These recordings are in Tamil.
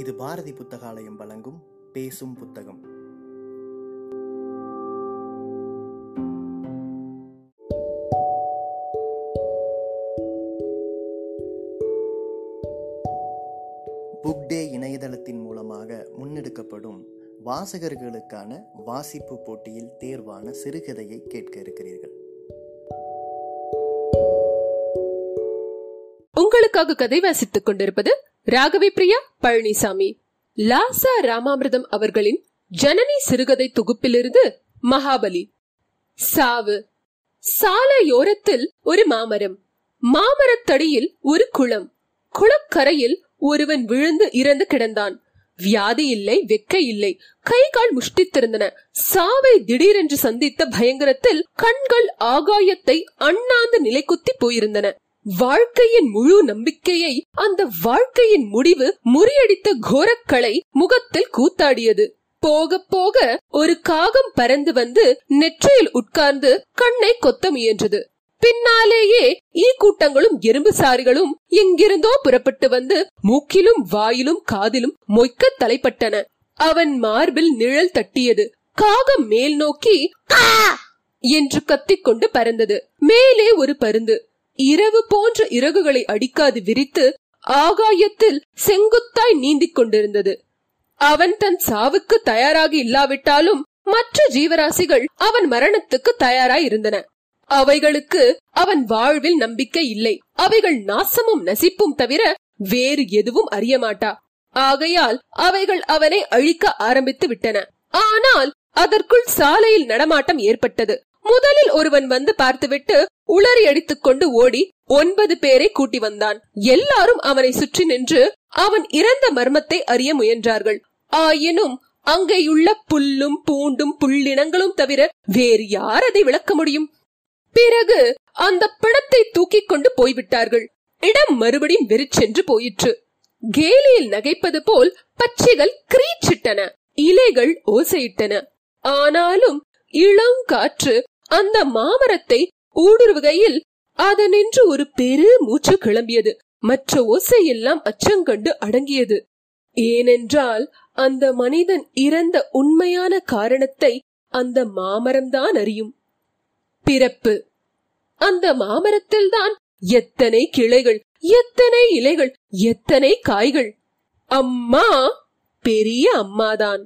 இது பாரதி புத்தகாலயம் வழங்கும் பேசும் புத்தகம். புக் டே இணையதளத்தின் மூலமாக முன்னெடுக்கப்படும் வாசகர்களுக்கான வாசிப்பு போட்டியில் தேர்வான சிறுகதையை கேட்க இருக்கிறீர்கள். உங்களுக்காக கதை வாசித்துக் கொண்டிருப்பது ராகவி பிரியா பழனிசாமி. லாசா ராமாமிர்தம் அவர்களின் ஜனனி சிறுகதை தொகுப்பிலிருந்து மகாபலி. சாவு. சாலையோரத்தில் ஒரு மாமரம். மாமரத்தடியில் ஒரு குளம். குளக்கரையில் ஒருவன் விழுந்து இறந்து கிடந்தான். வியாதி இல்லை வெக்க இல்லை. கை கால் முஷ்டித்திருந்தன. சாவை திடீரென்று சந்தித்த பயங்கரத்தில் கண்கள் ஆகாயத்தை அண்ணாந்து நிலைக்குத்தி போயிருந்தன. வாழ்க்கையின் முழு நம்பிக்கையை அந்த வாழ்க்கையின் முடிவு முறியடித்த கோரக்களை முகத்தில் கூத்தாடியது. போக போக ஒரு காகம் பறந்து வந்து நெற்றியில் உட்கார்ந்து கண்ணை கொத்த முயன்றது. பின்னாலேயே ஈ கூட்டங்களும் எறும்பு சாரிகளும் எங்கிருந்தோ புறப்பட்டு வந்து மூக்கிலும் வாயிலும் காதிலும் மொய்க்க தலைப்பட்டன. அவன் மார்பில் நிழல் தட்டியது. காகம் மேல் நோக்கி என்று கத்திக்கொண்டு பறந்தது. மேலே ஒரு பருந்து. இரவு போன்ற இறகுகளை அடிக்காது விரித்து ஆகாயத்தில் செங்குத்தாய் நீந்திக் கொண்டிருந்தது. அவன் தன் சாவுக்கு தயாராகி இல்லாவிட்டாலும் மற்ற ஜீவராசிகள் அவன் மரணத்துக்கு தயாராய் இருந்தன. அவைகளுக்கு அவன் வாழ்வில் நம்பிக்கை இல்லை. அவைகள் நாசமும் நசிப்பும் தவிர வேறு எதுவும் அறிய மாட்டா. ஆகையால் அவைகள் அவனை அழிக்க ஆரம்பித்து விட்டன. ஆனால் அதற்குள் சாலையில் நடமாட்டம் ஏற்பட்டது. முதலில் ஒருவன் வந்து பார்த்துவிட்டு உளறி அடித்துக் கொண்டு ஓடி ஒன்பது பேரை கூட்டி வந்தான். எல்லாரும் அவனை சுற்றி நின்று அவன் இறந்த மர்மத்தை அறிய முயன்றார்கள். ஆயினும் அங்கேயுள்ள புல்லும் பூண்டும் புள்ளினங்களும் தவிர வேறு யார் அதை விளக்க முடியும்? பிறகு அந்த பிணத்தை தூக்கிக் கொண்டு போய்விட்டார்கள். இடம் மறுபடியும் வெறிச்சென்று போயிற்று. கேலியில் நகைப்பது போல் பச்சைகள் கிரீச்சிட்டன. இலைகள் ஓசையிட்டன. ஆனாலும் இளங்காற்று அந்த மாமரத்தை ஊடுருவுகையில் அதனின்று ஒரு பெரு மூச்சு கிளம்பியது. மற்ற ஓசையெல்லாம் அச்சங்கண்டு அடங்கியது. ஏனென்றால் அந்த மனிதன் இறந்த உண்மையான காரணத்தை அந்த மாமரம்தான் அறியும். பிறப்பு. அந்த மாமரத்தில்தான் எத்தனை கிளைகள் எத்தனை இலைகள் எத்தனை காய்கள். அம்மா பெரிய அம்மாதான்.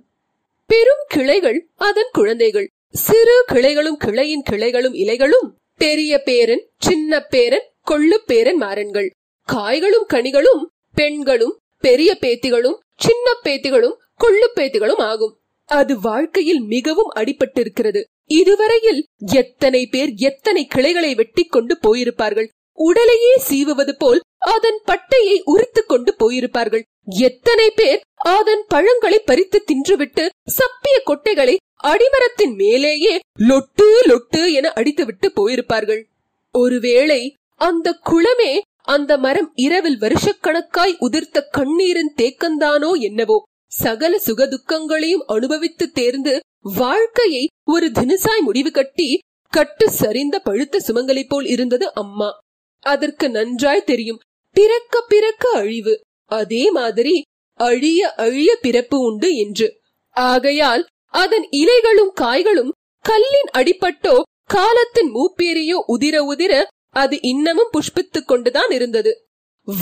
பெரும் கிளைகள் அதன் குழந்தைகள். சிறு கிளைகளும் கிளையின் கிளைகளும் இலைகளும் பெரிய பேரன் சின்ன பேரன் கொள்ளு பேரன் மாறன்கள். காய்களும் கனிகளும் பெண்களும் பெரிய பேத்திகளும் சின்ன பேத்திகளும் கொள்ளு பேத்திகளும் ஆகும். அது வாழ்க்கையில் மிகவும் அடிபட்டிருக்கிறது. இதுவரையில் எத்தனை பேர் எத்தனை கிளைகளை வெட்டி கொண்டு போயிருப்பார்கள்? உடலையே சீவுவது போல் அதன் பட்டையை உரித்து கொண்டு போயிருப்பார்கள். எத்தனை பேர் அதன் பழங்களை பறித்து தின்றுவிட்டு சப்பிய கொட்டைகளை அடிமரத்தின் மேலேயே லொட்டு லொட்டு என அடித்துவிட்டு போயிருப்பார்கள். ஒருவேளை அந்த குளமே அந்த மரம் இரவில் வருஷக்கணக்காய் உதிர்த்த கண்ணீரின் தேக்கந்தானோ என்னவோ. சகல சுகதுக்கங்களையும் அனுபவித்து தேர்ந்து வாழ்க்கையை ஒரு தினசாய் முடிவு கட்டி கட்டு சரிந்த பழுத்த சுமங்கலை போல் இருந்தது அம்மா. அதற்கு நன்றாய் தெரியும். பிறக்க பிறக்க அழிவு. அதே மாதிரி அழிய அழிய பிறப்பு உண்டு என்று. ஆகையால் அதன் இலைகளும் காய்களும் கல்லின் அடிப்பட்டோ காலத்தின் மூப்பேறியோ உதிர உதிர அது இன்னமும் புஷ்பித்துக் கொண்டுதான் இருந்தது.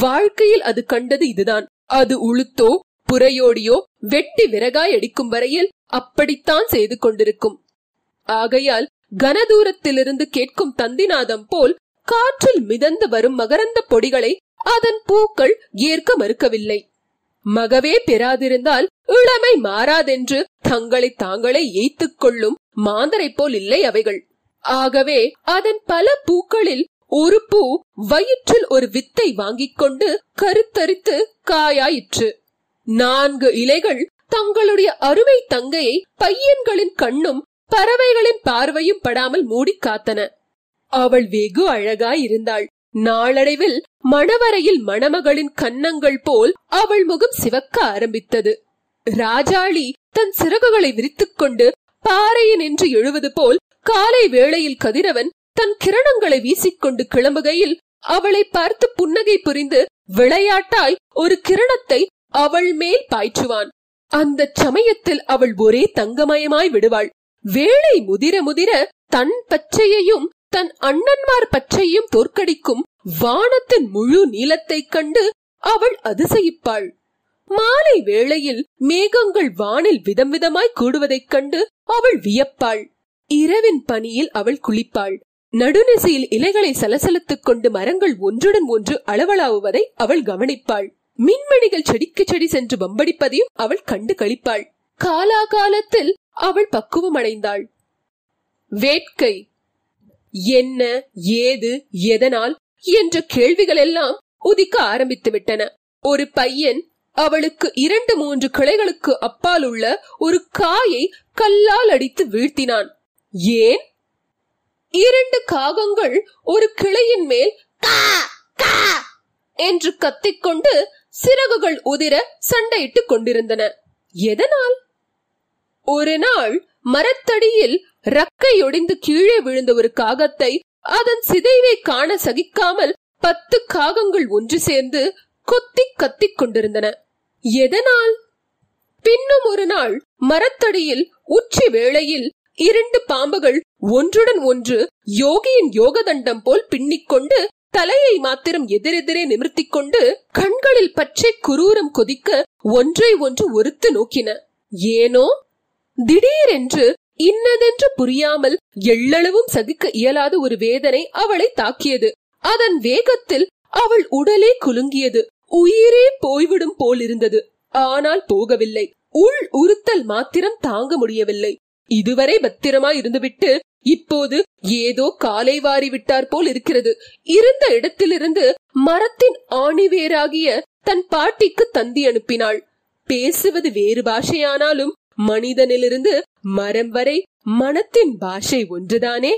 வாழ்க்கையில் அது கண்டது இதுதான். அது உளுத்தோ புறையோடியோ வெட்டி விறகாய் அடிக்கும் வரையில் அப்படித்தான் செய்து கொண்டிருக்கும். ஆகையால் கனதூரத்திலிருந்து கேட்கும் தந்திநாதம் போல் காற்றில் மிதந்து வரும் மகரந்த பொடிகளை அதன் பூக்கள் ஏற்க மறுக்கவில்லை. மகவே பெறாதிருந்தால் இளமை மாறாதென்று தங்களை தாங்களே ஏய்த்துக் கொள்ளும் மாந்தரை போல் இல்லை அவைகள். ஆகவே அதன் பல பூக்களில் ஒரு பூ வயிற்றில் ஒரு வித்தை வாங்கிக் கொண்டு கருத்தரித்து காயாயிற்று. நான்கு இலைகள் தங்களுடைய அருமை தங்கையை பையன்களின் கண்ணும் பறவைகளின் பார்வையும் படாமல் மூடி காத்தன. அவள் வெகு அழகாயிருந்தாள். நாளடைவில் மணவரையில் மணமகளின் கன்னங்கள் போல் அவள் முகம் சிவக்க ஆரம்பித்தது. ராஜாளி தன் சிறகுகளை விரித்துக் கொண்டு பாறையில் நின்று எழுவது போல் காலை வேளையில் கதிரவன் தன் கிரணங்களை வீசிக்கொண்டு கிளம்புகையில் அவளை பார்த்து புன்னகை புரிந்து விளையாட்டாய் ஒரு கிரணத்தை அவள் மேல் பாய்ச்சுவான். அந்த சமயத்தில் அவள் ஒரே தங்கமயமாய் விடுவாள். வேளை முதிர முதிர தன் பச்சையையும் தன் அண்ணன்மார் பச்சையும் தோற்கடிக்கும் வானத்தின் முழு நீளத்தைக் கண்டு அவள் அதிசயிப்பாள். மாலை வேளையில் மேகங்கள் வானில் விதம் விதமாய் கூடுவதைக் கண்டு அவள் வியப்பாள். இரவின் பனியில் அவள் குளிப்பாள். நடுநிசையில் இலைகளை சலசலத்துக் கொண்டு மரங்கள் ஒன்றுடன் ஒன்று அளவளாவுவதை அவள் கவனிப்பாள். மின்மணிகள் செடிக்கு செடி சென்று வம்படிப்பதையும் அவள் கண்டு கழிப்பாள் காலாகாலத்தில் அவள் பக்குவம் அடைந்தாள். வேட்கை. என்ன ஏது எதனால் என்ற கேள்விகள் எல்லாம் உதிக்க ஆரம்பித்து விட்டன ஒரு பையன் அவளுக்கு இரண்டு மூன்று கிளைகளுக்கு அப்பால் உள்ள ஒரு காயை கல்லால் அடித்து வீழ்த்தினான். ஏன்? இரண்டு காகங்கள் ஒரு கிளையின் மேல் என்று கத்திக்கொண்டு சிறகுகள் உதிர சண்டையிட்டுக் கொண்டிருந்தன. எதனால்? ஒரு நாள் மரத்தடியில் ரக்கையொடிந்து கீழே விழுந்த ஒரு காகத்தை அதன் சிதைவை காண சகிக்காமல் பத்து காகங்கள் ஒன்று சேர்ந்து கொத்தி கத்திக் கொண்டிருந்தன. எதனால்? பின்னும் ஒரு நாள் மரத்தடியில் உச்சி வேளையில் இரண்டு பாம்புகள் ஒன்றுடன் ஒன்று யோகியின் யோகதண்டம் போல் பின்னிக்கொண்டு தலையை மாத்திரம் எதிரெதிரே நிமிர்த்திக் கொண்டு கண்களில் பச்சை குரூரம் கொதிக்க ஒன்றை ஒன்று ஒருத்து நோக்கின. ஏனோ? திடீரென்று இன்னதென்று புரியாமல் எள்ளளவும் சகிக்க இயலாத ஒரு வேதனை அவளை தாக்கியது. அதன் வேகத்தில் அவள் உடலே குலுங்கியது. உயிரே போய்விடும் போலிருந்தது. ஆனால் போகவில்லை. உள் உறுத்தல் மாத்திரம் தாங்க முடியவில்லை. இதுவரை பத்திரமாய் இருந்துவிட்டு இப்போது ஏதோ காலை வாரி விட்டார் போல் இருக்கிறது. இருந்த இடத்திலிருந்து மரத்தின் ஆணிவேராகிய தன் பாட்டிக்கு தந்தி அனுப்பினாள். பேசுவது வேறு பாஷையானாலும் மனிதனிலிருந்து மரம் வரை மனத்தின் பாஷை ஒன்றுதானே?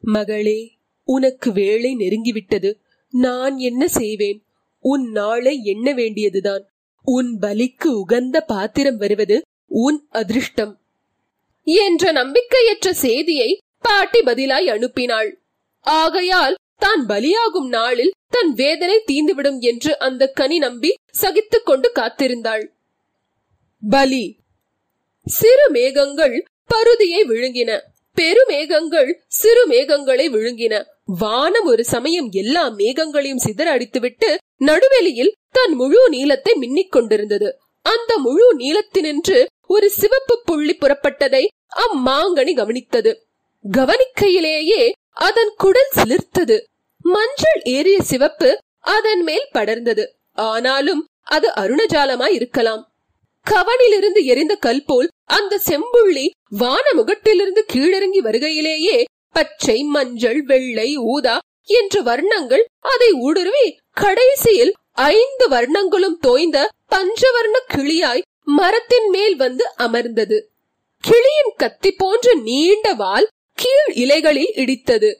மகளே உனக்கு வேலை நெருங்கிவிட்டது. நான் என்ன செய்வேன்? உன் நாளை எண்ண வேண்டியதுதான். உன் பலிக்கு உகந்த பாத்திரம் வருவது உன் அதிர்ஷ்டம். என்ற நம்பிக்கையற்ற செய்தியை பாட்டி பதிலாய் அனுப்பினாள். ஆகையால் தான் பலியாகும் நாளில் தன் வேதனை தீந்துவிடும் என்று அந்த கனி நம்பி சகித்துக் கொண்டு காத்திருந்தாள். பலி சிறு மேகங்கள் பருதியை விழுங்கின. பெருமேகங்கள் சிறு மேகங்களை விழுங்கின. வானம் ஒரு சமயம் எல்லா மேகங்களையும் சிதற அடித்துவிட்டு நடுவெளியில் தன் முழு நீளத்தை மின்னிக் கொண்டிருந்தது. அந்த முழு நீளத்தினின்று ஒரு சிவப்பு புள்ளி புறப்பட்டதை அம்மாங்கனி கவனித்தது. கவனிக்கையிலேயே அதன் குடல் சிலிர்த்தது. மஞ்சள் ஏறிய சிவப்பு அதன் மேல் படர்ந்தது. ஆனாலும் அது அருணஜாலமாய் இருக்கலாம். கவனிலிருந்து எரிந்த கல் போல் அந்த செம்புள்ளி வானமுகட்டிலிருந்து கீழிறங்கி வருகையிலேயே பச்சை மஞ்சள் வெள்ளை ஊதா என்ற வர்ணங்கள் அதை ஊடுருவி கடைசியில் ஐந்து வர்ணங்களும் தோய்ந்த பஞ்சவர்ண கிளியாய் மரத்தின் மேல் வந்து அமர்ந்தது. கிளியின் கத்தி போன்ற நீண்ட வால் கீழ் இலைகளில் இடித்தது.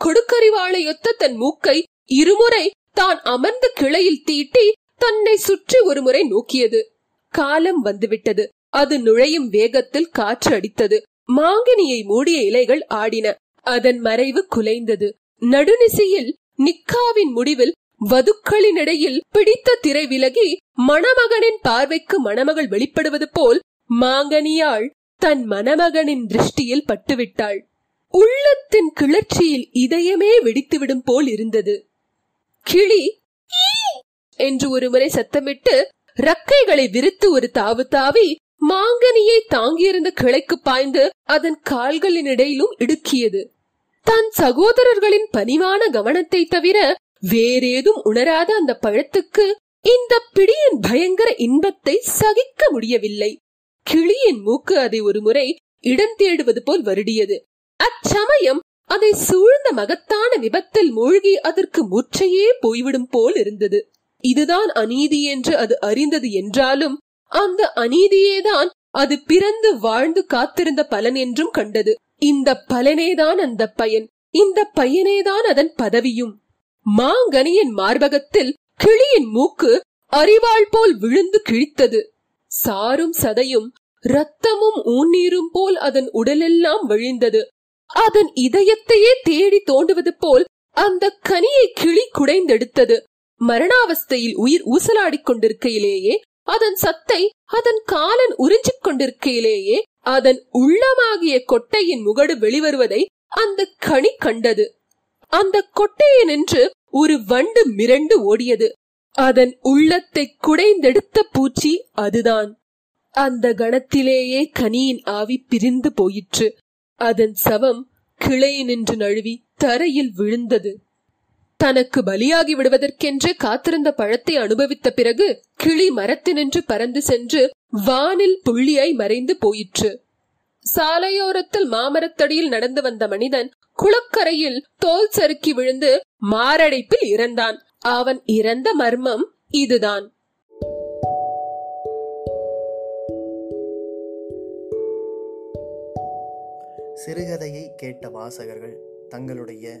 கொடுக்கறிவாளையொத்த தன் மூக்கை இருமுறை தான் அமர்ந்த கிளையில் தீட்டி தன்னை சுற்றி ஒருமுறை நோக்கியது. காலம் வந்துவிட்டது. அது நுழையும் வேகத்தில் காற்று அடித்தது. மாங்கனியை மூடிய இலைகள் ஆடின. அதன் மறைவு குலைந்தது. நடுநிசையில் நிக்காவின் முடிவில் வதுக்களினிடையில் பிடித்த திரை விலகி மணமகனின் பார்வைக்கு மணமகள் வெளிப்படுவது போல் மாங்கனியாள் தன் மணமகனின் திருஷ்டியில் பட்டுவிட்டாள். உள்ளத்தின் கிளர்ச்சியில் இதயமே வெடித்துவிடும் போல் இருந்தது. கிளி என்று ஒருமுறை சத்தமிட்டு ரக்கைகளை விரித்து ஒரு தாவு தாவி மாங்கனியை தாங்கியிருந்த கிளைக்கு பாய்ந்து அதன் கால்களின் இடையிலும் இடுக்கியது. தன் சகோதரர்களின் பணிவான கவனத்தை தவிர வேறேதும் உணராத அந்த பழத்துக்கு இந்த பிடியின் பயங்கர இன்பத்தை சகிக்க முடியவில்லை. கிளியின் மூக்கு அதை ஒருமுறை இடம் தேடுவது போல் வருடியது. அச்சமயம் அதை சூழ்ந்த மகத்தான விபத்தில் மூழ்கி அதற்கு முற்றையே போய்விடும் போல் இருந்தது. இதுதான் அநீதி என்று அது அறிந்தது என்றாலும் அந்த அநீதியேதான் அது பிறந்து வாழ்ந்து காத்திருந்த பலன் என்றும் கண்டது. இந்த பலனேதான் அந்த பயன். இந்த பயனேதான் அதன் பதவியும். மாங்கனியின் மார்பகத்தில் கிளியின் மூக்கு அறிவாள் போல் விழுந்து கிழித்தது. சாரும் சதையும் ரத்தமும் ஊநீரும் போல் அதன் உடலெல்லாம் வழிந்தது. அதன் இதயத்தையே தேடி தோண்டுவது போல் அந்த கனியை கிளி குடைந்தெடுத்தது. மரணாவஸ்தையில் உயிர் ஊசலாடிக் கொண்டிருக்கையிலேயே அதன் சத்தை அதன் காலன் உறிஞ்சிக் கொண்டிருக்கையிலேயே அதன் உள்ளமாகிய கொட்டையின் முகடு வெளிவருவதை அந்த கனி கண்டது. அந்த கொட்டையை நின்று ஒரு வண்டு மிரண்டு ஓடியது. அதன் உள்ளத்தை குடைந்தெடுத்த பூச்சி அதுதான். அந்த கணத்திலேயே கனியின் ஆவி பிரிந்து போயிற்று. அதன் சவம் கிளையினின்று நழுவி தரையில் விழுந்தது. தனக்கு பலியாகி விடுவதற்கென்று காத்திருந்த பழத்தை அனுபவித்த பிறகு கிளி மரத்தினின்று பறந்து சென்று வானில் புள்ளியாய் மறைந்து போயிற்று. சாலையோரத்தில் மாமரத்தடியில் நடந்து வந்த மனிதன் குளக்கரையில் தோல் சறுக்கி விழுந்து மாரடைப்பில் இறந்தான். அவன் இறந்த மர்மம் இதுதான். சிறுகதையை கேட்ட வாசகர்கள் தங்களுடைய